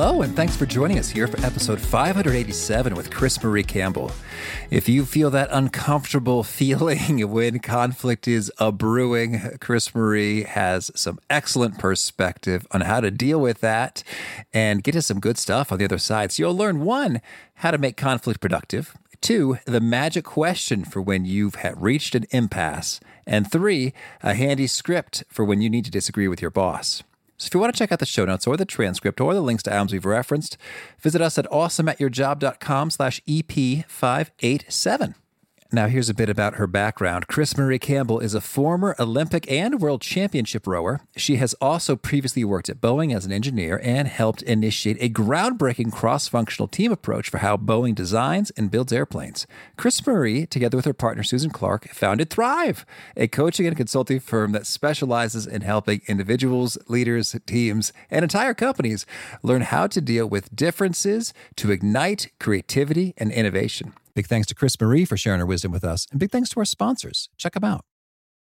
Hello, and thanks for joining us here for episode 587 with Chris Marie Campbell. If you feel that uncomfortable feeling when conflict is a brewing, Chris Marie has some excellent perspective on how to deal with that and get to some good stuff on the other side. So you'll learn one, how to make conflict productive. Two, the magic question for when you've reached an impasse. And three, a handy script for when you need to disagree with your boss. So if you want to check out the show notes or the transcript or the links to items we've referenced, visit us at awesomeatyourjob.com slash EP587. Now, here's a bit about her background. Chris Marie Campbell is a former Olympic and World Championship rower. She has also previously worked at Boeing as an engineer and helped initiate a groundbreaking cross functional team approach for how Boeing designs and builds airplanes. Chris Marie, together with her partner Susan Clark, founded Thrive, a coaching and consulting firm that specializes in helping individuals, leaders, teams, and entire companies learn how to deal with differences to ignite creativity and innovation. Big thanks to Chris Marie for sharing her wisdom with us, and big thanks to our sponsors. Check them out.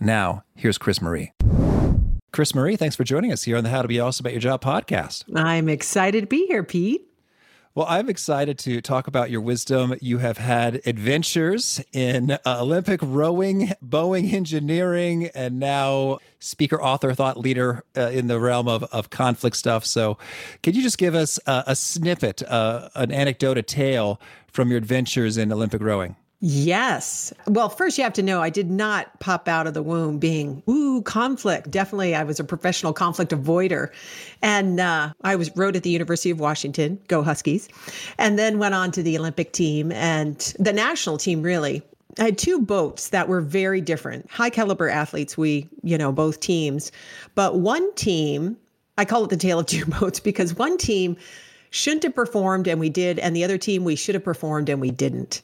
Now, here's Chris Marie. Chris Marie, thanks for joining us here on the How to Be Awesome at Your Job podcast. I'm excited to be here, Pete. Well, I'm excited to talk about your wisdom. You have had adventures in uh, Olympic rowing, Boeing engineering, and now speaker, author, thought leader uh, in the realm of, of conflict stuff. So, can you just give us uh, a snippet, uh, an anecdote, a tale from your adventures in Olympic rowing? Yes. Well, first you have to know I did not pop out of the womb being, ooh, conflict. Definitely, I was a professional conflict avoider. And uh, I was rowed at the University of Washington, go Huskies, and then went on to the Olympic team and the national team, really. I had two boats that were very different, high caliber athletes, we, you know, both teams. But one team, I call it the tale of two boats because one team shouldn't have performed and we did, and the other team, we should have performed and we didn't.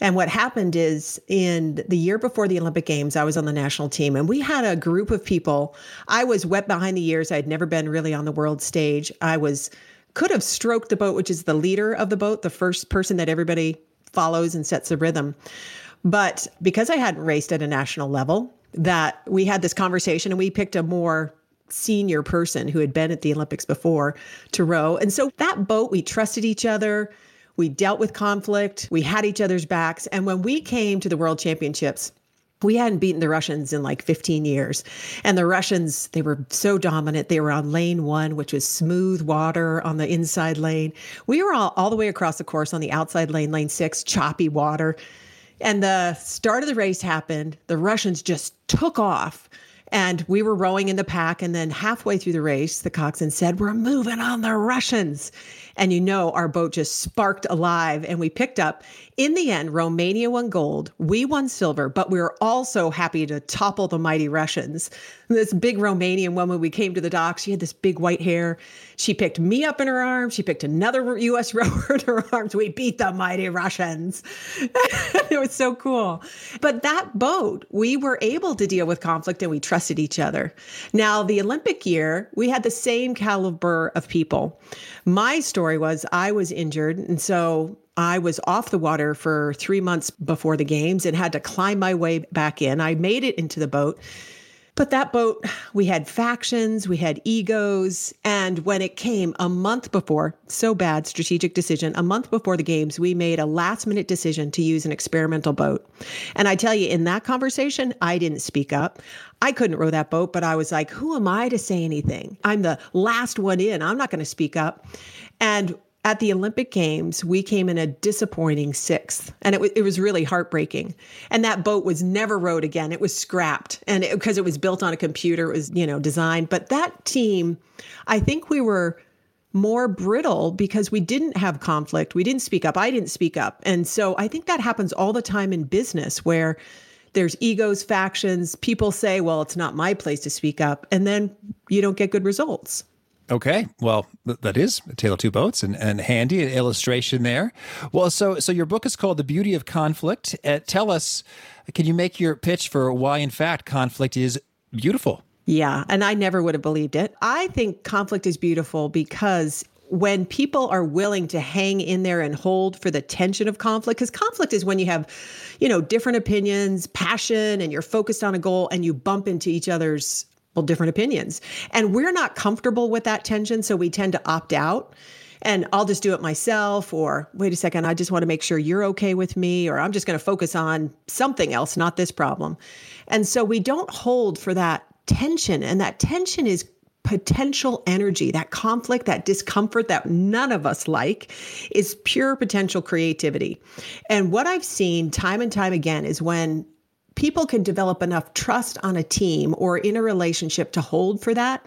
And what happened is in the year before the Olympic Games, I was on the national team and we had a group of people. I was wet behind the ears. I'd never been really on the world stage. I was could have stroked the boat, which is the leader of the boat, the first person that everybody follows and sets the rhythm. But because I hadn't raced at a national level, that we had this conversation and we picked a more senior person who had been at the Olympics before to row. And so that boat, we trusted each other. We dealt with conflict. We had each other's backs. And when we came to the World Championships, we hadn't beaten the Russians in like 15 years. And the Russians, they were so dominant. They were on lane one, which was smooth water on the inside lane. We were all, all the way across the course on the outside lane, lane six, choppy water. And the start of the race happened. The Russians just took off. And we were rowing in the pack. And then halfway through the race, the coxswain said, We're moving on the Russians. And you know, our boat just sparked alive and we picked up. In the end, Romania won gold. We won silver, but we were also happy to topple the mighty Russians. This big Romanian woman, we came to the dock. She had this big white hair. She picked me up in her arms. She picked another U.S. rower in her arms. We beat the mighty Russians. it was so cool. But that boat, we were able to deal with conflict and we trusted each other. Now, the Olympic year, we had the same caliber of people. My story was I was injured. And so I was off the water for three months before the games and had to climb my way back in. I made it into the boat. But that boat, we had factions, we had egos. And when it came a month before, so bad strategic decision, a month before the games, we made a last minute decision to use an experimental boat. And I tell you, in that conversation, I didn't speak up. I couldn't row that boat, but I was like, who am I to say anything? I'm the last one in. I'm not going to speak up. And at the Olympic Games, we came in a disappointing sixth, and it, w- it was really heartbreaking. And that boat was never rowed again; it was scrapped, and because it, it was built on a computer, it was you know designed. But that team, I think we were more brittle because we didn't have conflict. We didn't speak up. I didn't speak up, and so I think that happens all the time in business where there's egos, factions. People say, "Well, it's not my place to speak up," and then you don't get good results. Okay, well, that is a tale of two boats, and, and handy an illustration there. Well, so so your book is called "The Beauty of Conflict." Uh, tell us, can you make your pitch for why, in fact, conflict is beautiful? Yeah, and I never would have believed it. I think conflict is beautiful because when people are willing to hang in there and hold for the tension of conflict because conflict is when you have you know different opinions passion and you're focused on a goal and you bump into each other's well, different opinions. And we're not comfortable with that tension, so we tend to opt out. And I'll just do it myself, or wait a second, I just want to make sure you're okay with me, or I'm just going to focus on something else, not this problem. And so we don't hold for that tension. And that tension is potential energy, that conflict, that discomfort that none of us like is pure potential creativity. And what I've seen time and time again is when people can develop enough trust on a team or in a relationship to hold for that,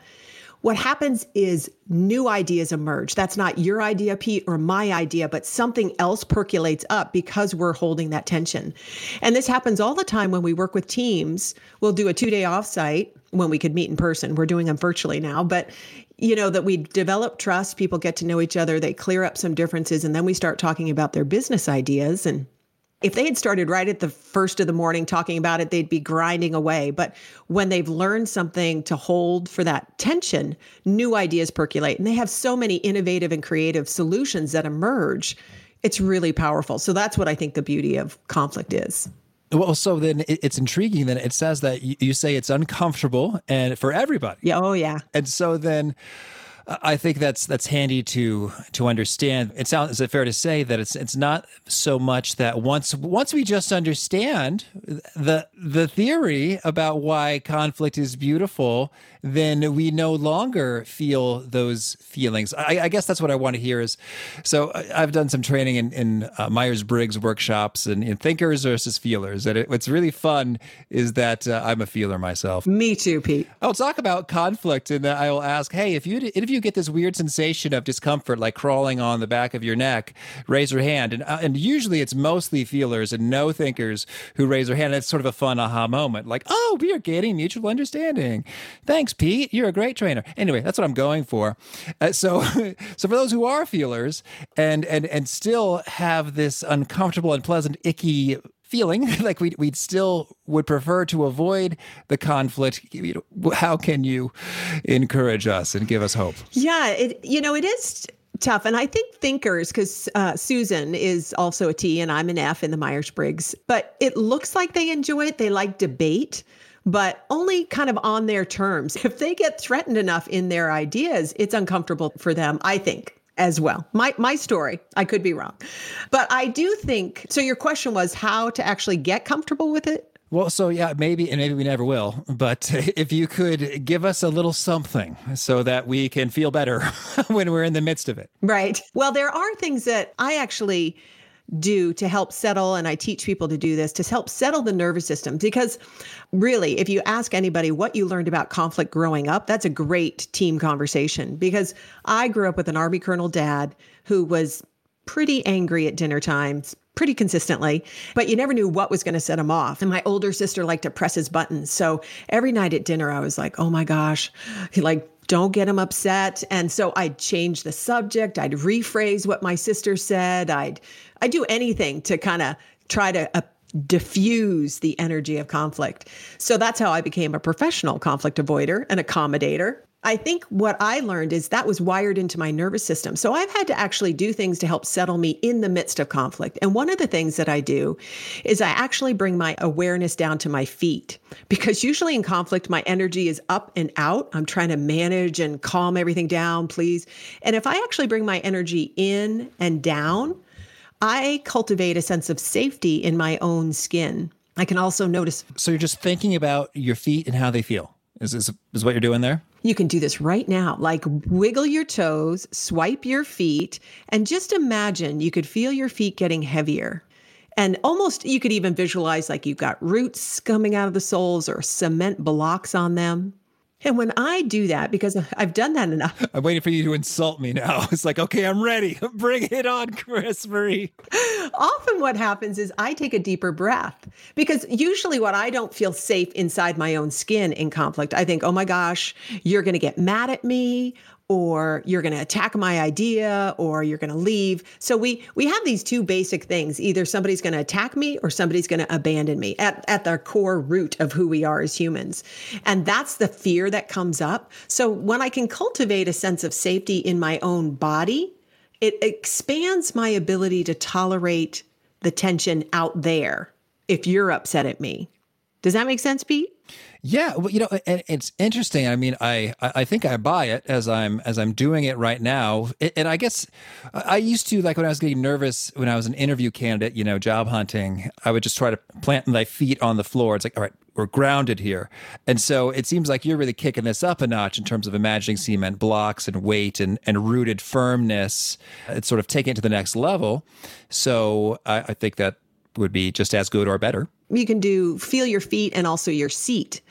what happens is new ideas emerge. That's not your idea, Pete, or my idea, but something else percolates up because we're holding that tension. And this happens all the time when we work with teams. We'll do a two day offsite when we could meet in person. We're doing them virtually now, but you know that we develop trust people get to know each other they clear up some differences and then we start talking about their business ideas and if they had started right at the first of the morning talking about it, they'd be grinding away. But when they've learned something to hold for that tension, new ideas percolate. And they have so many innovative and creative solutions that emerge. It's really powerful. So that's what I think the beauty of conflict is. Well, so then it's intriguing. Then it says that you say it's uncomfortable and for everybody. Yeah. Oh, yeah. And so then I think that's that's handy to to understand. It sounds is it fair to say that it's it's not so much that once once we just understand the the theory about why conflict is beautiful, then we no longer feel those feelings. I, I guess that's what I want to hear is. So I've done some training in, in uh, Myers Briggs workshops and in thinkers versus feelers, and it, what's really fun is that uh, I'm a feeler myself. Me too, Pete. I'll talk about conflict, and I will ask, hey, if you if you get this weird sensation of discomfort, like crawling on the back of your neck, raise your hand, and uh, and usually it's mostly feelers and no thinkers who raise their hand. And It's sort of a fun aha moment, like, oh, we are getting mutual understanding. Thanks, Pete. You're a great trainer. Anyway, that's what I'm going for. Uh, so, so for those who are feelers and and and still have this uncomfortable, unpleasant, icky feeling like we we still would prefer to avoid the conflict how can you encourage us and give us hope yeah it you know it is tough and i think thinkers because uh, susan is also a t and i'm an f in the myers-briggs but it looks like they enjoy it they like debate but only kind of on their terms. If they get threatened enough in their ideas, it's uncomfortable for them, I think as well. My my story, I could be wrong. But I do think so your question was how to actually get comfortable with it? Well, so yeah, maybe, and maybe we never will, but if you could give us a little something so that we can feel better when we're in the midst of it. Right. Well, there are things that I actually do to help settle, and I teach people to do this to help settle the nervous system. Because really, if you ask anybody what you learned about conflict growing up, that's a great team conversation. Because I grew up with an Army Colonel dad who was pretty angry at dinner times pretty consistently, but you never knew what was going to set him off. And my older sister liked to press his buttons. So every night at dinner, I was like, oh my gosh, he like don't get him upset. And so I'd change the subject. I'd rephrase what my sister said. I'd I'd do anything to kind of try to uh, diffuse the energy of conflict. So that's how I became a professional conflict avoider, and accommodator. I think what I learned is that was wired into my nervous system. So I've had to actually do things to help settle me in the midst of conflict. And one of the things that I do is I actually bring my awareness down to my feet because usually in conflict, my energy is up and out. I'm trying to manage and calm everything down, please. And if I actually bring my energy in and down, I cultivate a sense of safety in my own skin. I can also notice. So you're just thinking about your feet and how they feel. Is is, is what you're doing there? You can do this right now. Like wiggle your toes, swipe your feet, and just imagine you could feel your feet getting heavier. And almost you could even visualize like you've got roots coming out of the soles or cement blocks on them. And when I do that, because I've done that enough, I'm waiting for you to insult me now. It's like, okay, I'm ready. Bring it on, Chris Marie. Often, what happens is I take a deeper breath because usually, what I don't feel safe inside my own skin in conflict, I think, oh my gosh, you're going to get mad at me, or you're going to attack my idea or you're going to leave. So we we have these two basic things. Either somebody's going to attack me or somebody's going to abandon me at, at the core root of who we are as humans. And that's the fear that comes up. So when i can cultivate a sense of safety in my own body it expands my ability to tolerate the tension out there if you're upset at me. Does that make sense pete yeah, well, you know, it's interesting. I mean, I I think I buy it as I'm as I'm doing it right now. And I guess I used to like when I was getting nervous when I was an interview candidate, you know, job hunting. I would just try to plant my feet on the floor. It's like, all right, we're grounded here. And so it seems like you're really kicking this up a notch in terms of imagining cement blocks and weight and, and rooted firmness. It's sort of taking it to the next level. So I, I think that would be just as good or better. You can do feel your feet and also your seat.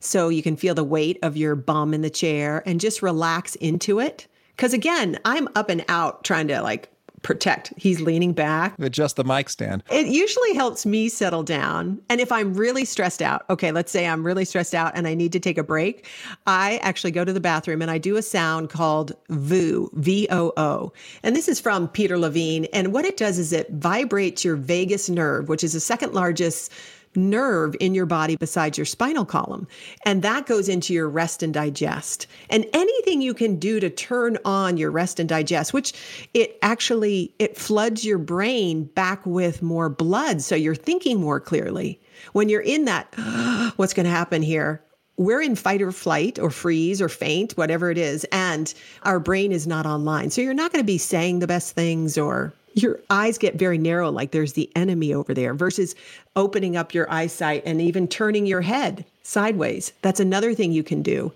So you can feel the weight of your bum in the chair and just relax into it. Because again, I'm up and out trying to like protect. He's leaning back. Adjust the mic stand. It usually helps me settle down. And if I'm really stressed out, okay, let's say I'm really stressed out and I need to take a break, I actually go to the bathroom and I do a sound called VOO, V O O. And this is from Peter Levine. And what it does is it vibrates your vagus nerve, which is the second largest nerve in your body besides your spinal column. And that goes into your rest and digest. And anything you can do to turn on your rest and digest, which it actually it floods your brain back with more blood so you're thinking more clearly. When you're in that what's going to happen here? we're in fight or flight or freeze or faint, whatever it is, and our brain is not online. So you're not going to be saying the best things or your eyes get very narrow, like there's the enemy over there, versus opening up your eyesight and even turning your head sideways. That's another thing you can do.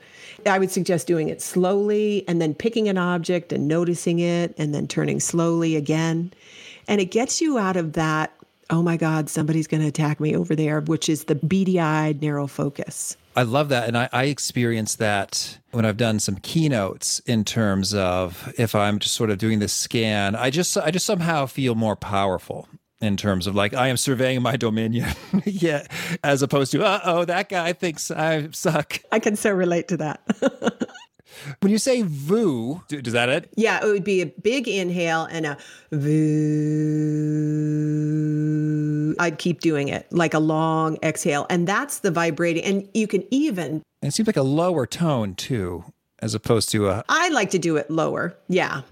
I would suggest doing it slowly and then picking an object and noticing it and then turning slowly again. And it gets you out of that, oh my God, somebody's going to attack me over there, which is the beady eyed, narrow focus. I love that. And I, I experienced that when I've done some keynotes in terms of if I'm just sort of doing this scan, I just I just somehow feel more powerful in terms of like I am surveying my dominion, yeah, as opposed to uh oh that guy thinks I suck. I can so relate to that. when you say VOO, does that it? Yeah, it would be a big inhale and a VOO. I'd keep doing it like a long exhale. And that's the vibrating. And you can even. It seems like a lower tone too, as opposed to a. I like to do it lower. Yeah.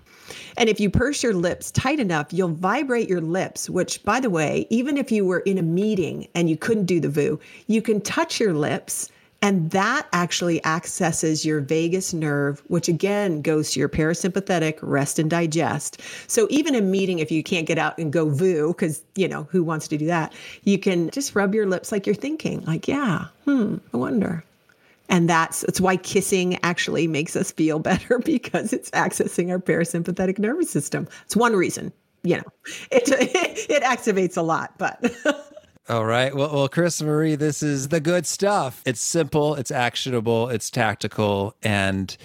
And if you purse your lips tight enough, you'll vibrate your lips, which, by the way, even if you were in a meeting and you couldn't do the VOO, you can touch your lips and that actually accesses your vagus nerve, which again goes to your parasympathetic rest and digest. So even a meeting, if you can't get out and go VOO, because, you know, who wants to do that? You can just rub your lips like you're thinking, like, yeah, hmm, I wonder. And that's, that's why kissing actually makes us feel better because it's accessing our parasympathetic nervous system. It's one reason, you know, it, it, it activates a lot, but. All right. Well, well, Chris Marie, this is the good stuff. It's simple, it's actionable, it's tactical, and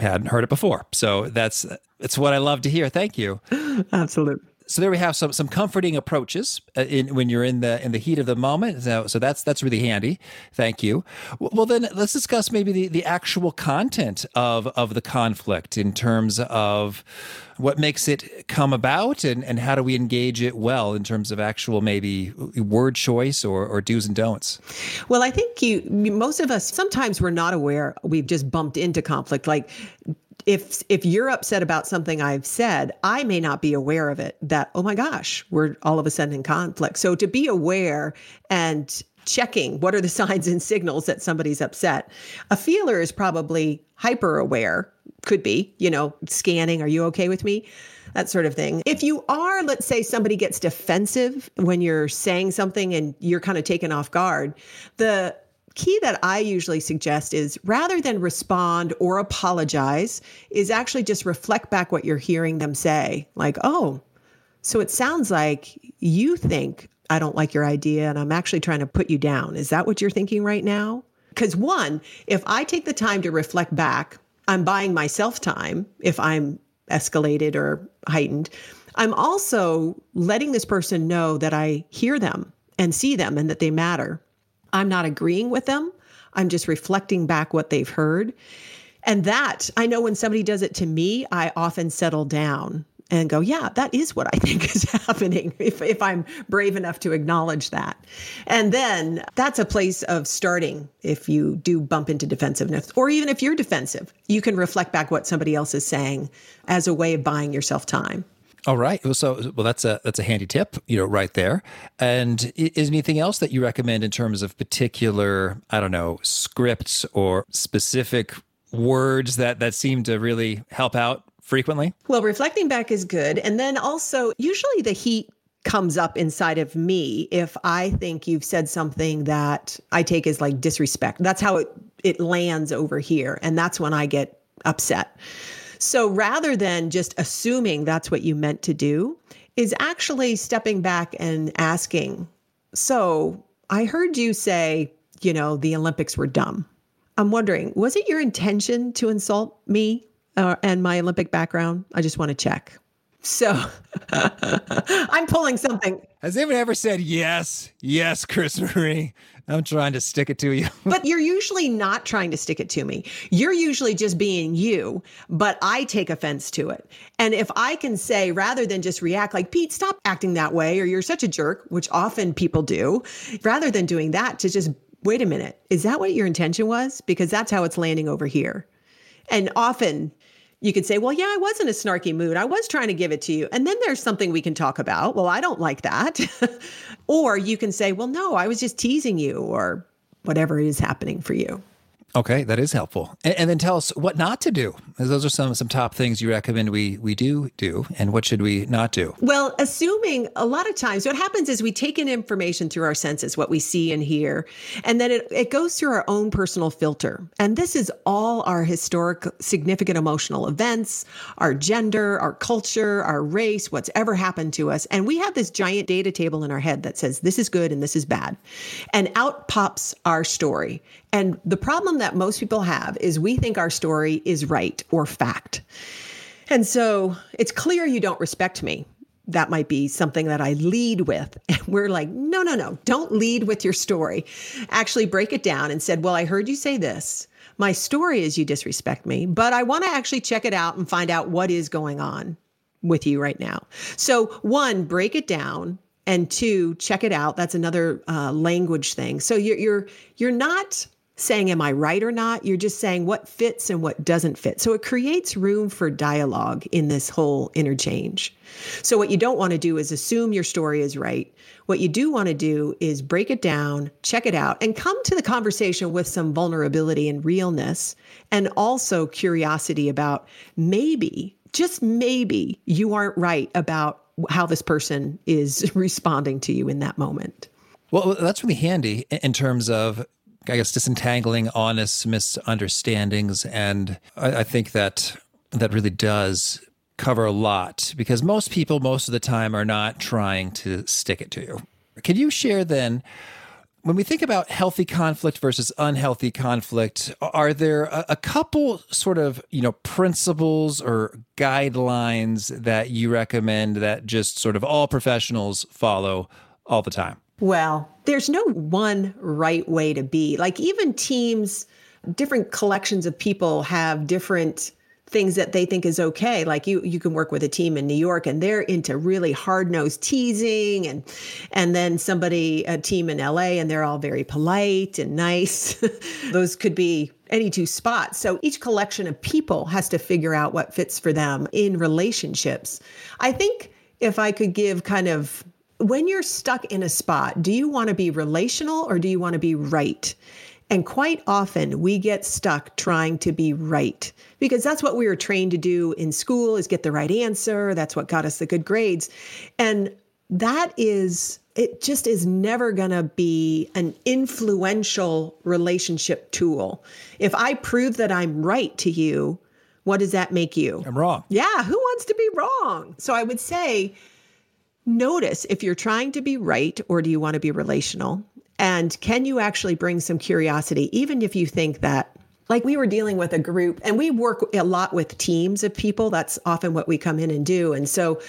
I hadn't heard it before. So that's it's what I love to hear. Thank you. Absolutely. So there we have some some comforting approaches uh, in, when you're in the in the heat of the moment. So, so that's that's really handy. Thank you. Well, then let's discuss maybe the, the actual content of of the conflict in terms of what makes it come about and, and how do we engage it well in terms of actual maybe word choice or, or do's and don'ts well i think you most of us sometimes we're not aware we've just bumped into conflict like if if you're upset about something I've said, I may not be aware of it. That oh my gosh, we're all of a sudden in conflict. So to be aware and checking what are the signs and signals that somebody's upset. A feeler is probably hyper aware, could be, you know, scanning, are you okay with me? That sort of thing. If you are, let's say somebody gets defensive when you're saying something and you're kind of taken off guard, the key that I usually suggest is rather than respond or apologize, is actually just reflect back what you're hearing them say. Like, oh, so it sounds like you think I don't like your idea and I'm actually trying to put you down. Is that what you're thinking right now? Because one, if I take the time to reflect back, I'm buying myself time if I'm escalated or heightened. I'm also letting this person know that I hear them and see them and that they matter. I'm not agreeing with them. I'm just reflecting back what they've heard. And that, I know when somebody does it to me, I often settle down and go, yeah, that is what I think is happening if, if I'm brave enough to acknowledge that. And then that's a place of starting if you do bump into defensiveness, or even if you're defensive, you can reflect back what somebody else is saying as a way of buying yourself time. All right. So, well, that's a that's a handy tip, you know, right there. And is anything else that you recommend in terms of particular, I don't know, scripts or specific words that that seem to really help out frequently? Well, reflecting back is good, and then also usually the heat comes up inside of me if I think you've said something that I take as like disrespect. That's how it it lands over here, and that's when I get upset. So rather than just assuming that's what you meant to do, is actually stepping back and asking, So I heard you say, you know, the Olympics were dumb. I'm wondering, was it your intention to insult me uh, and my Olympic background? I just want to check. So I'm pulling something. Has anyone ever said yes, yes, Chris Marie? I'm trying to stick it to you. but you're usually not trying to stick it to me. You're usually just being you, but I take offense to it. And if I can say, rather than just react like, Pete, stop acting that way, or you're such a jerk, which often people do, rather than doing that, to just wait a minute, is that what your intention was? Because that's how it's landing over here. And often you could say, well, yeah, I was in a snarky mood. I was trying to give it to you. And then there's something we can talk about. Well, I don't like that. or you can say, well, no, I was just teasing you or whatever is happening for you. Okay, that is helpful. And, and, then tell us what not to do. Those are some some top things you recommend we we do do, and what should we not do? Well, assuming a lot of times what happens is we take in information through our senses, what we see and hear, and then it, it goes through our own personal filter. And this is all our historic significant emotional events, our gender, our culture, our race, what's ever happened to us. And we have this giant data table in our head that says this is good and this is bad. And out pops our story. And the problem that most people have is we think our story is right or fact. And so it's clear you don't respect me. That might be something that I lead with. And we're like, no, no, no, don't lead with your story. Actually, break it down and said, well, I heard you say this. My story is you disrespect me, but I want to actually check it out and find out what is going on with you right now. So, one, break it down and two check it out that's another uh, language thing so you're you're you're not saying, Am I right or not? You're just saying what fits and what doesn't fit. So it creates room for dialogue in this whole interchange. So, what you don't want to do is assume your story is right. What you do want to do is break it down, check it out, and come to the conversation with some vulnerability and realness, and also curiosity about maybe, just maybe, you aren't right about how this person is responding to you in that moment. Well, that's really handy in terms of I guess, disentangling honest misunderstandings. And I, I think that that really does cover a lot because most people, most of the time, are not trying to stick it to you. Can you share then when we think about healthy conflict versus unhealthy conflict, are there a, a, couple sort of, you know, principles or guidelines that you recommend that just sort of all professionals follow all the time? Well, there's no one right way to be. Like even teams, different collections of people have different things that they think is okay. Like you, you can work with a team in New York and they're into really hard nosed teasing and, and then somebody, a team in LA and they're all very polite and nice. Those could be any two spots. So each collection of people has to figure out what fits for them in relationships. I think if I could give kind of when you're stuck in a spot, do you want to be relational or do you want to be right? And quite often we get stuck trying to be right because that's what we were trained to do in school is get the right answer. That's what got us the good grades. And that is it just is never going to be an influential relationship tool. If I prove that I'm right to you, what does that make you? I'm wrong. Yeah, who wants to be wrong? So I would say notice if you're trying to be right or do you want to be relational? And can you actually bring some curiosity, even if you think that, like we were dealing with a group and we work a lot with teams of people. That's often what we come in and do. And so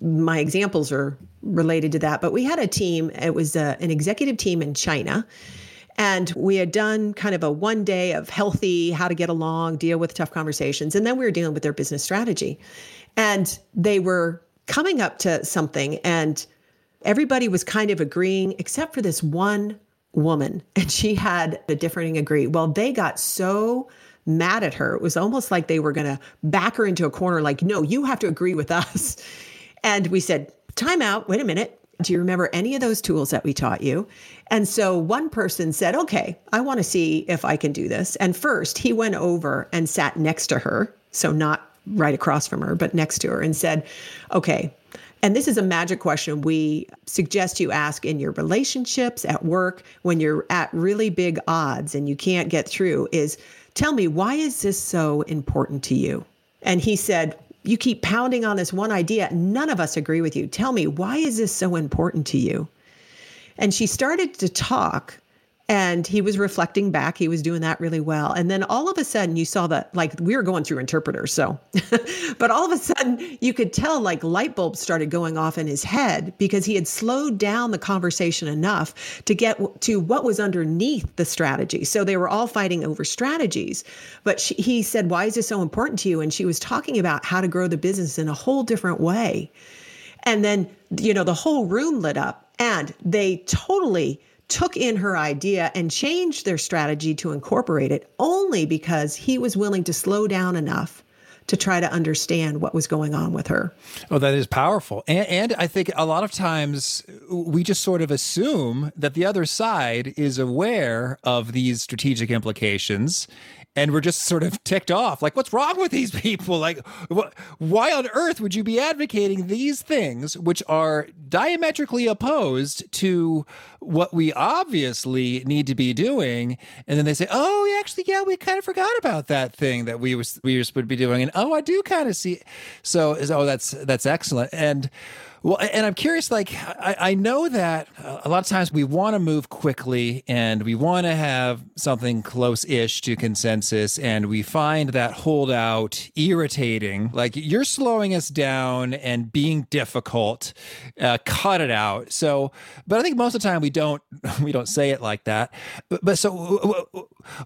my examples are related to that. But we had a team, it was a, an executive team in China. And we had done kind of a one day of healthy, how to get along, deal with tough conversations. And then we were dealing with their business strategy. And they were coming up to something and everybody was kind of agreeing except for this one woman. And she had a differing agree. Well they got so mad at her. It was almost like they were going to back her into a corner like no you have to agree with us. And we said time out. Wait a minute. Do you remember any of those tools that we taught you? And so one person said okay i want to see if i can do this. And first he went over and sat next to her so not right across from her but next to her and said okay and this is a magic question we suggest you ask in your relationships, at work, when you're at really big odds and you can't get through is tell me, why is this so important to you? And he said, You keep pounding on this one idea. None of us agree with you. Tell me, why is this so important to you? And she started to talk and he was reflecting back. He was doing that really well. And then all of a sudden you saw that like we were going through interpreters so. But all of a sudden you could tell like light bulbs started going off in his head because he had slowed down the conversation enough to get to what was underneath the strategy. So they were all fighting over strategies. But she, he said why is this so important to you? And she was talking about how to grow the business in a whole different way. And then you know the whole room lit up and they totally took in her idea and changed their strategy to incorporate it only because he was willing to slow down enough to try to understand what was going on with her. Oh, that is powerful. And, and, I think a lot of times we just sort of assume that the other side is aware of these strategic implications and we're just sort of ticked off. Like, what's wrong with these people? Like, wh- why on earth would you be advocating these things, which are diametrically opposed to what we obviously need to be doing? And then they say, "Oh, actually, yeah, we kind of forgot about that thing that we was we were supposed to be doing." And oh, I do kind of see. So, oh, that's that's excellent. And well, and I'm curious, like, I, I know that a lot of times we want to move quickly and we want to have something close ish to consensus, and we find that holdout irritating. Like, you're slowing us down and being difficult. Uh, cut it out. So, but I think most of the time we don't we don't say it like that. But, but so,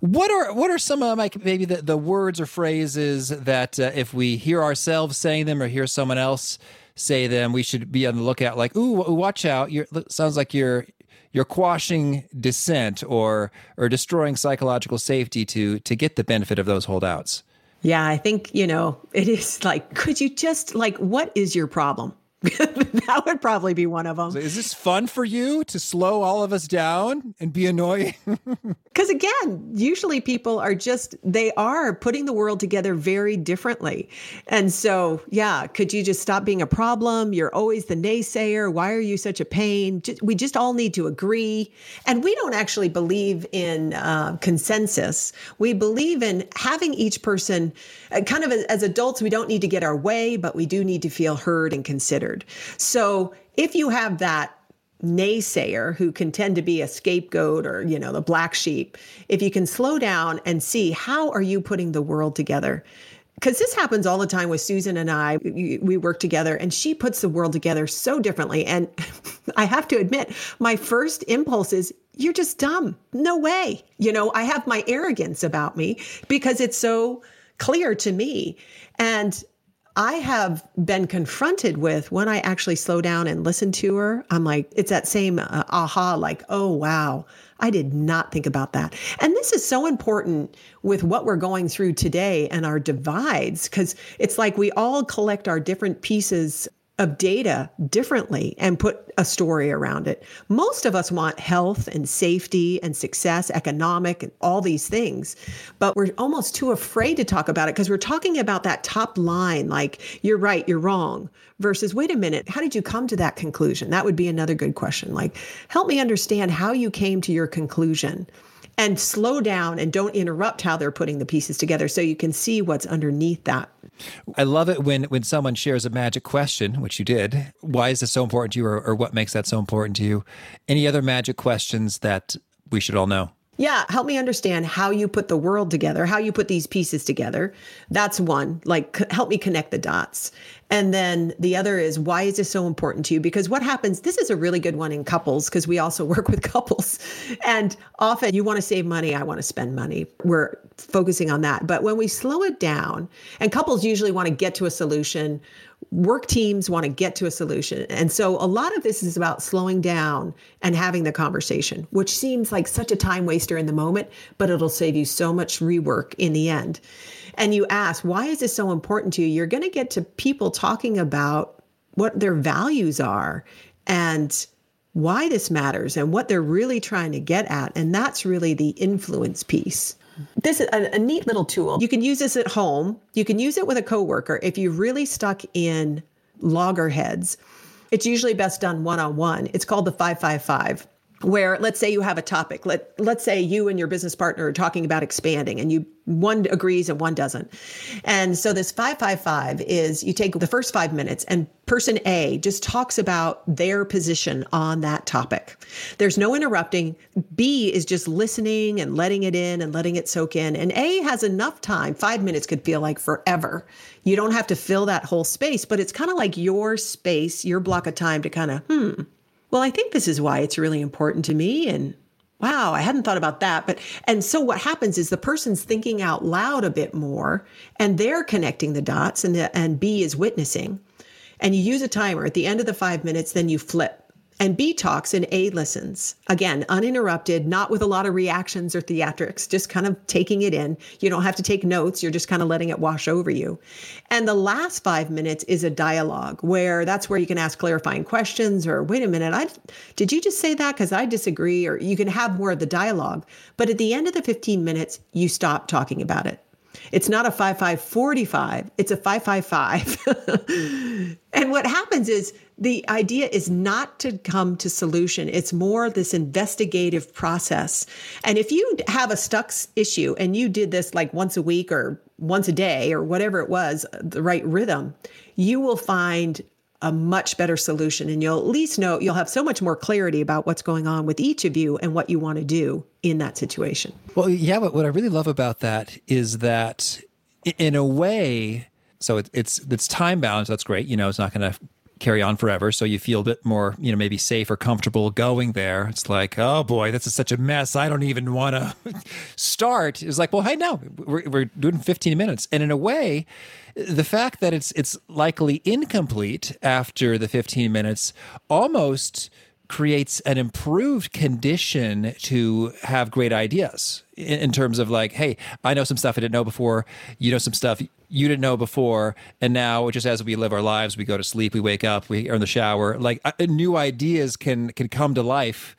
what are what are some of like maybe the, the words or phrases that uh, if we hear ourselves saying them or hear someone else say them, we should be on the lookout. Like, ooh, watch out! You're sounds like you're you're quashing dissent or or destroying psychological safety to to get the benefit of those holdouts. Yeah, I think you know it is like, could you just like, what is your problem? that would probably be one of them. So is this fun for you to slow all of us down and be annoying? Because again, usually people are just, they are putting the world together very differently. And so, yeah, could you just stop being a problem? You're always the naysayer. Why are you such a pain? We just all need to agree. And we don't actually believe in uh, consensus. We believe in having each person uh, kind of as, as adults, we don't need to get our way, but we do need to feel heard and considered. So if you have that naysayer who can tend to be a scapegoat or you know the black sheep if you can slow down and see how are you putting the world together because this happens all the time with Susan and I. We work together, and she puts the world together so differently. And I have to admit, my first impulse is, You're just dumb. No way. You know, I have my arrogance about me because it's so clear to me. And I have been confronted with when I actually slow down and listen to her. I'm like, it's that same uh, aha, like, oh, wow, I did not think about that. And this is so important with what we're going through today and our divides, because it's like we all collect our different pieces of data differently and put a story around it. Most of us want health and safety and success, economic, and all these things, but we're almost too afraid to talk about it because we're talking about that top line like, you're right, you're wrong, versus, wait a minute, how did you come to that conclusion? That would be another good question. Like, help me understand how you came to your conclusion and slow down and don't interrupt how they're putting the pieces together so you can see what's underneath that. I love it when when someone shares a magic question, which you did. Why is this so important to you or, or what makes that so important to you? Any other magic questions that we should all know? Yeah, help me understand how you put the world together, how you put these pieces together. That's one. Like, c- help me connect the dots. And then the other is why is this so important to you? Because what happens, this is a really good one in couples because we also work with couples. And often you want to save money, I want to spend money. We're focusing on that. But when we slow it down, and couples usually want to get to a solution work teams want to get to a solution. And so a lot of this is about slowing down and having the conversation, which seems like such a time waster in the moment, but it'll save you so much rework in the end. And you ask, why is this so important to you? You're going to get to people talking about what their values are and why this matters and what they're really trying to get at. And that's really the influence piece. This is a, a, neat little tool. You can use this at home. You can use it with a coworker if you're really stuck in loggerheads. It's usually best done one on one. It's called the 555 where let's say you have a topic let let's say you and your business partner are talking about expanding and you one agrees and one doesn't. And so this 555 is you take the first 5 minutes and person A just talks about their position on that topic. There's no interrupting. B is just listening and letting it in and letting it soak in. And A has enough time. 5 minutes could feel like forever. You don't have to fill that whole space but it's kind of like your space your block of time to kind of hmm well, I think this is why it's really important to me. And wow, I hadn't thought about that. But, and so what happens is the person's thinking out loud a bit more and they're connecting the dots and, the, and B is witnessing. And you use a timer at the end of the five minutes, then you flip and B talks and A listens. Again, uninterrupted, not with a lot of reactions or theatrics, just kind of taking it in. You don't have to take notes, you're just kind of letting it wash over you. And the last five minutes is a dialogue where that's where you can ask clarifying questions or, wait a minute, I did you just say that? Because I disagree, or you can have more of the dialogue. But at the end of the 15 minutes, you stop talking about it. It's not a 5545, it's a 555. and what happens is the idea is not to come to solution. It's more this investigative process. And if you have a stuck issue and you did this like once a week or once a day or whatever it was, the right rhythm, you will find a much better solution and you'll at least know you'll have so much more clarity about what's going on with each of you and what you want to do in that situation. Well, yeah, but what I really love about that is that in a way, so it's it's time bound. So that's great. You know, it's not going to carry on forever. So you feel a bit more, you know, maybe safe or comfortable going there. It's like, oh boy, this is such a mess. I don't even want to start. It's like, well, hey, now we're, we're doing 15 minutes. And in a way, the fact that it's it's likely incomplete after the 15 minutes almost creates an improved condition to have great ideas in, in, terms of like, hey, I know some stuff I didn't know before. You know some stuff you didn't know before, and now just as we live our lives, we go to sleep, we wake up, we are in the shower. Like uh, new ideas can can come to life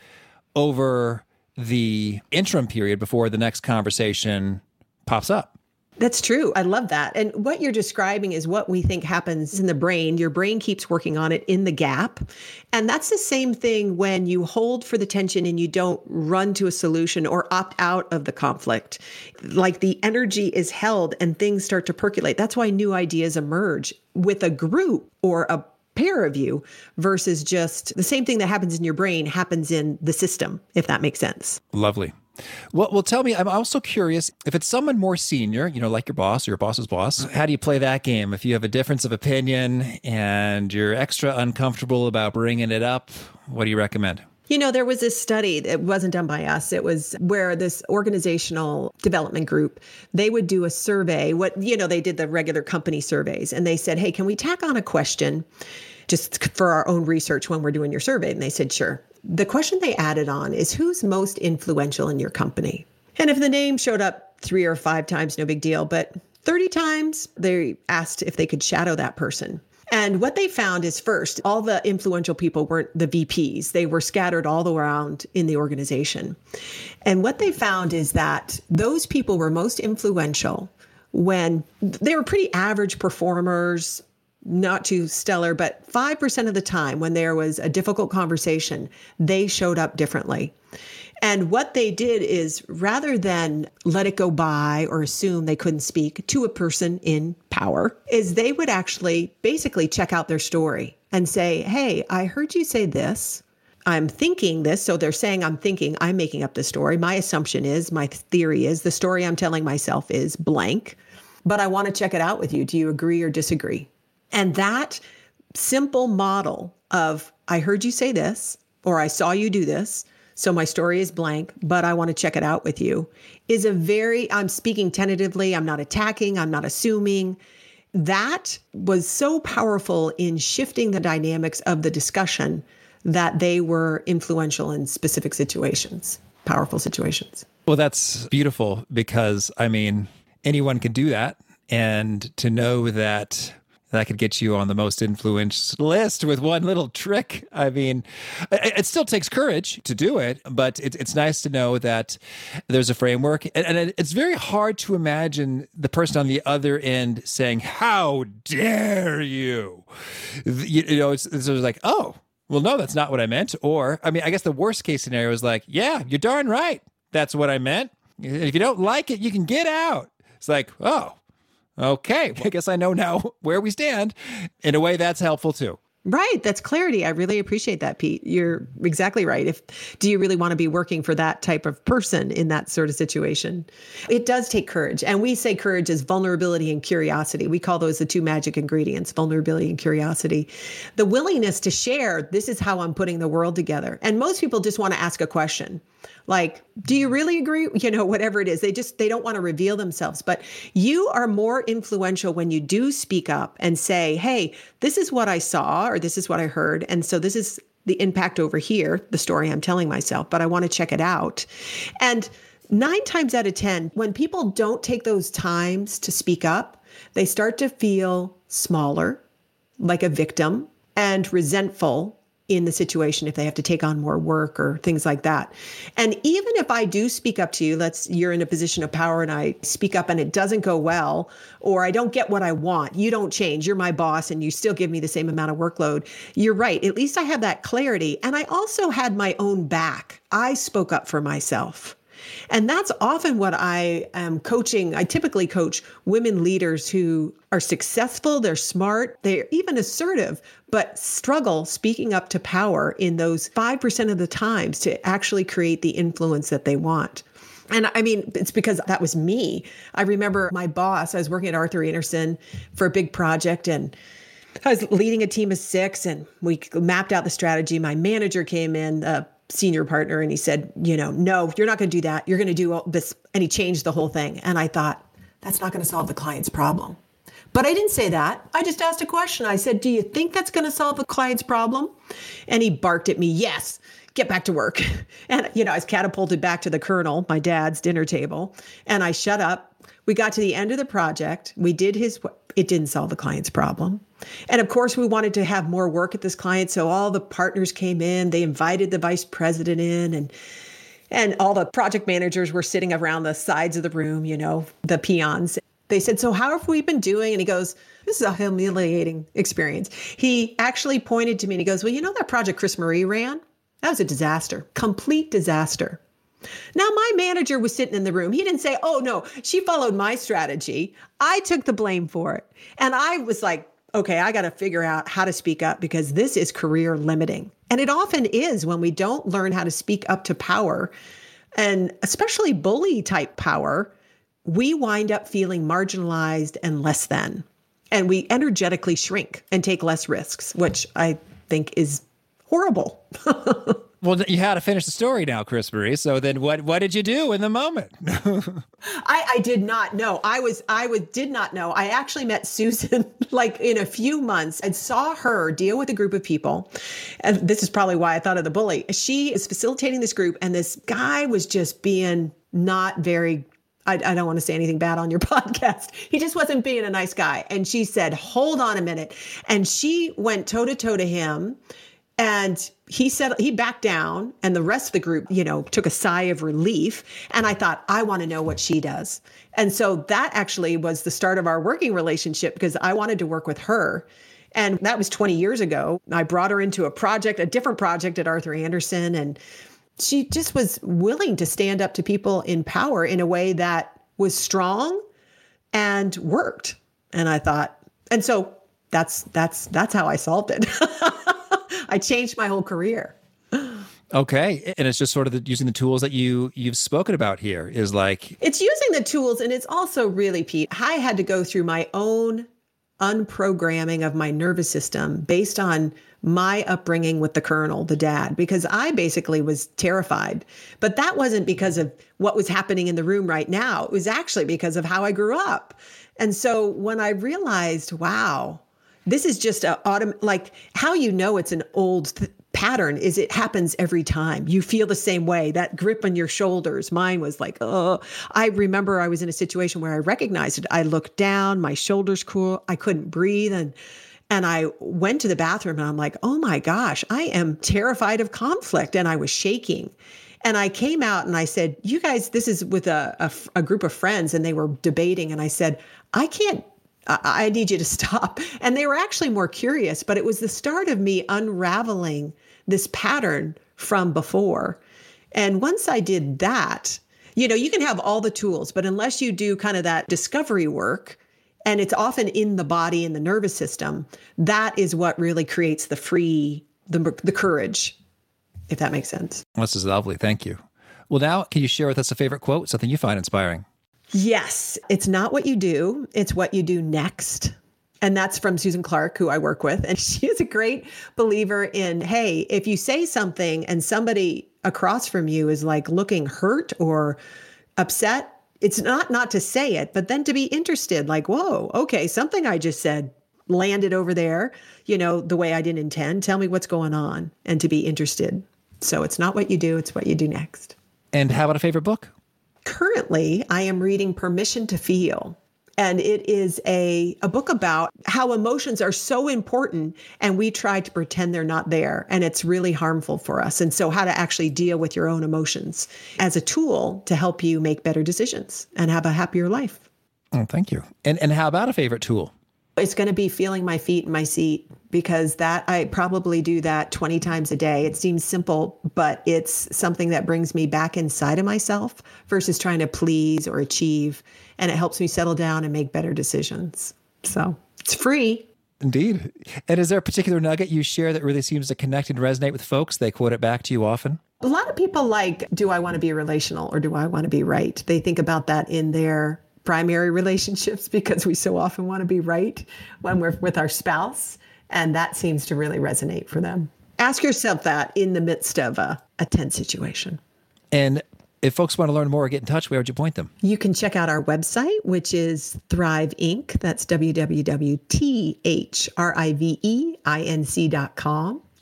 over the interim period before the next conversation pops up. That's true. I love that. And what you're describing is what we think happens in the brain. Your brain keeps working on it in the gap. And that's the same thing when you hold for the tension and you don't run to a solution or opt out of the conflict. Like the energy is held and things start to percolate. That's why new ideas emerge with a group or a pair of you versus just the same thing that happens in your brain happens in the system, if that makes sense. Lovely. Well, well, tell me, I'm also curious if it's someone more senior, you know, like your boss or your boss's boss, how do you play that game? If you have a difference of opinion and you're extra uncomfortable about bringing it up, what do you recommend? You know, there was this study that wasn't done by us. It was where this organizational development group, they would do a survey. What, you know, they did the regular company surveys and they said, hey, can we tack on a question just for our own research when we're doing your survey? And they said, sure. The question they added on is who's most influential in your company? And if the name showed up three or five times, no big deal. But 30 times, they asked if they could shadow that person. And what they found is first, all the influential people weren't the VPs, they were scattered all around in the organization. And what they found is that those people were most influential when they were pretty average performers, not too stellar, but 5% of the time when there was a difficult conversation, they showed up differently. And what they did is rather than let it go by or assume they couldn't speak to a person in power, is they would actually basically check out their story and say, Hey, I heard you say this. I'm thinking this. So they're saying, I'm thinking, I'm making up the story. My assumption is, my theory is, the story I'm telling myself is blank, but I want to check it out with you. Do you agree or disagree? And that simple model of, I heard you say this, or I saw you do this, so my story is blank, but I want to check it out with you, is a very, I'm speaking tentatively, I'm not attacking, I'm not assuming. That was so powerful in shifting the dynamics of the discussion that they were influential in specific situations, powerful situations. Well, that's beautiful because, I mean, anyone can do that. And to know that that could get you on the most influential list with one little trick. I mean, it, still takes courage to do it, but it, it's nice to know that there's a framework. And, and it's very hard to imagine the person on the other end saying, How dare you? You, you know, it's, it's like, Oh, well, no, that's not what I meant. Or, I mean, I guess the worst case scenario is like, Yeah, you're darn right. That's what I meant. If you don't like it, you can get out. It's like, Oh, Okay, I guess I know now where we stand. In a way, that's helpful too. Right, that's clarity. I really appreciate that, Pete. You're exactly right. If do you really want to be working for that type of person in that sort of situation? It does take courage. And we say courage is vulnerability and curiosity. We call those the two magic ingredients, vulnerability and curiosity. The willingness to share, this is how I'm putting the world together. And most people just want to ask a question like do you really agree? You know whatever it is they just they don't want to reveal themselves. But you are more influential when you do speak up and say hey this is what i saw or this is what i heard and so this is the impact over here the story i'm telling myself but i want to check it out. And nine times out of ten when people don't take those times to speak up they start to feel smaller like a victim and resentful in the situation if they have to take on more work or things like that. And even if I do speak up to you, let's you're in a position of power and I speak up and it doesn't go well or I don't get what I want. You don't change. You're my boss and you still give me the same amount of workload. You're right. At least I have that clarity and I also had my own back. I spoke up for myself. And that's often what I am coaching. I typically coach women leaders who are successful, they're smart, they're even assertive, but struggle speaking up to power in those 5% of the times to actually create the influence that they want. And I mean, it's because that was me. I remember my boss, I was working at Arthur Andersen for a big project and I was leading a team of six and we mapped out the strategy. My manager came in, uh, senior partner and he said, you know, no, you're not going to do that. You're going to do this. And he changed the whole thing. And I thought, that's not going to solve the client's problem. But I didn't say that. I just asked a question. I said, do you think that's going to solve the client's problem? And he barked at me, yes, get back to work. And, you know, I was catapulted back to the colonel, my dad's dinner table. And I shut up. We got to the end of the project. We did his, it didn't solve the client's problem. And of course, we wanted to have more work at this client. So all the partners came in, they invited the vice president in and and all the project managers were sitting around the sides of the room, you know, the peons. They said, So how have we been doing? And he goes, This is a humiliating experience. He actually pointed to me and he goes, Well, you know that project Chris Marie ran? That was a disaster, complete disaster. Now, my manager was sitting in the room. He didn't say, Oh, no, she followed my strategy. I took the blame for it. And I was like, okay, I got to figure out how to speak up because this is career limiting. And it often is when we don't learn how to speak up to power, and especially bully type power, we wind up feeling marginalized and less than. And we energetically shrink and take less risks, which I think is horrible. Well, you had to finish the story now, Chris Marie. So then, what what did you do in the moment? I, I did not know. I was I was did not know. I actually met Susan like in a few months and saw her deal with a group of people. And this is probably why I thought of the bully. She is facilitating this group, and this guy was just being not very I, I, don't want to say anything bad on your podcast. He just wasn't being a nice guy. And she said, Hold on a minute. And she went toe to toe to him. And he said he backed down, and the rest of the group, you know, took a sigh of relief. And I thought, I want to know what she does. And so that actually was the start of our working relationship because I wanted to work with her. And that was 20 years ago. I brought her into a project, a different project at Arthur Andersen. And she just was willing to stand up to people in power in a way that was strong and worked. And I thought, and so that's that's that's how I solved it. I changed my whole career. Okay, and it's just sort of the, using the tools that you you've spoken about here is like it's using the tools, and it's also really Pete. I had to go through my own unprogramming of my nervous system based on my upbringing with the colonel, the dad, because I basically was terrified. But that wasn't because of what was happening in the room right now. It was actually because of how I grew up. And so when I realized, wow, this is just a autumn like how you know it's an old th- pattern is it happens every time you feel the same way that grip on your shoulders mine was like oh i remember i was in a situation where i recognized it i looked down my shoulders cool i couldn't breathe and and I went to the bathroom and I'm like, oh my gosh, I am terrified of conflict. And I was shaking. And I came out and I said, you guys, this is with a, a, a group of friends and they were debating. And I said, I can't I, need you to stop. And they were actually more curious, but it was the start of me unraveling this pattern from before. And once I did that, you know, you can have all the tools, but unless you do kind of that discovery work, and it's often in the body and the nervous system that is what really creates the free the, the courage if that makes sense this is lovely thank you well now can you share with us a favorite quote something you find inspiring yes it's not what you do it's what you do next and that's from Susan Clark, who I work with. And she is a great believer in hey, if you say something and somebody across from you is like looking hurt or upset, it's not not to say it, but then to be interested, like, whoa, okay, something I just said landed over there, you know, the way I didn't intend. Tell me what's going on and to be interested. So it's not what you do, it's what you do next. And how about a favorite book? Currently, I am reading Permission to Feel and it is a, a book about how emotions are so important and we try to pretend they're not there. And it's really harmful for us. And so, how to actually deal with your own emotions as a tool to help you make better decisions and have a happier life. Oh, thank you. And, and how about a favorite tool? It's going to be feeling my feet in my seat because that I probably do that 20 times a day. It seems simple, but it's something that brings me back inside of myself versus trying to please or achieve. And it helps me settle down and make better decisions. So it's free. Indeed. And is there a particular nugget you share that really seems to connect and resonate with folks? They quote it back to you often? A lot of people like, do I want to be relational or do I want to be right? They think about that in their primary relationships because we so often want to be right when we're with our spouse. And that seems to really resonate for them. Ask yourself that in the midst of a, a tense situation. And if folks want to learn more or get in touch, where would you point them? You can check out our website, which is Thrive Inc. That's www.thrive.com.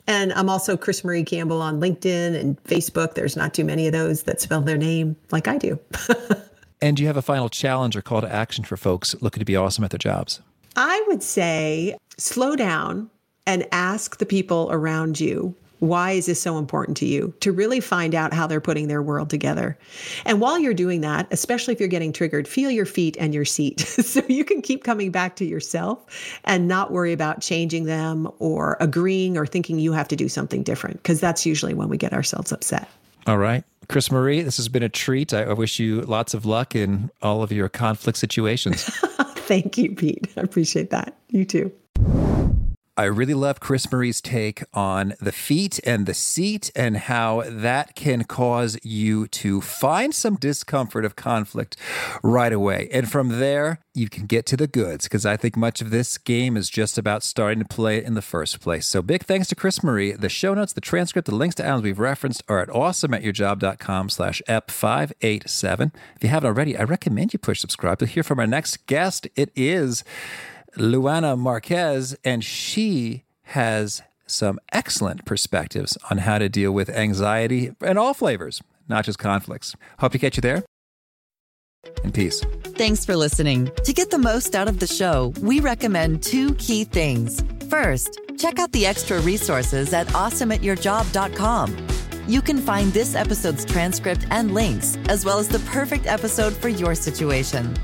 And I'm also Chris Marie Campbell on LinkedIn and Facebook. There's not too many of those that spell their name like I do. And do you have a final challenge or call to action for folks looking to be awesome at their jobs? I would say slow down and ask the people around you why is this so important to you? To really find out how they're putting their world together. And while you're doing that especially if you're getting triggered feel your feet and your seat. So you can keep coming back to yourself and not worry about changing them or agreeing or thinking you have to do something different because that's usually when we get ourselves upset. All right Chris Marie, this has been a treat. I wish you lots of luck in all of your conflict situations. Thank you, Pete. I appreciate that. You too. I really love Chris Marie's take on the feet and the seat and how that can cause you to find some discomfort of conflict right away. And from there, you can get to the goods because I think much of this game is just about starting to play it in the first place. So big thanks to Chris Marie. The show notes, the transcript, the links to items we've referenced are at awesomeatyourjob.com slash ep587. If you haven't already, I recommend you push subscribe to hear from our next guest. It is Luana Marques, and she has some excellent perspectives on how to deal with anxiety and all flavors, not just conflicts. Hope to catch you there. And peace. Thanks for listening. To get the most out of the show, we recommend two key things. First, check out the extra resources at awesomeatyourjob.com. You can find this episode's transcript and links, as well as the perfect episode for your situation.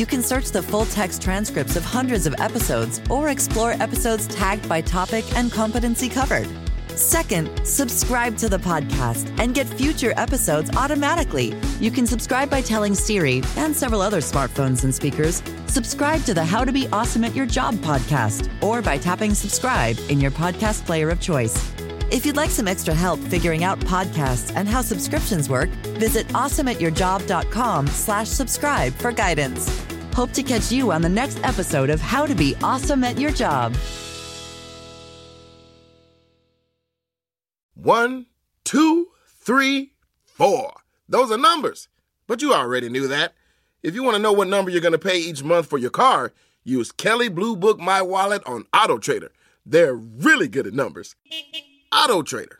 You can search the full text transcripts of hundreds of episodes or explore episodes tagged by topic and competency covered. Second, subscribe to the podcast and get future episodes automatically. You can subscribe by telling Siri and several other smartphones and speakers, subscribe to the How to Be Awesome at Your Job podcast, or by tapping subscribe in your podcast player of choice. If you'd like some extra help figuring out podcasts and how subscriptions work, visit awesomeatyourjob.com slash subscribe for guidance. Hope to catch you on the next episode of How to Be Awesome at Your Job. One, two, three, four. Those are numbers. But you already knew that. If you want to know what number you're going to pay each month for your car, use Kelley Blue Book My Wallet on Auto Trader. They're really good at numbers. Auto Trader.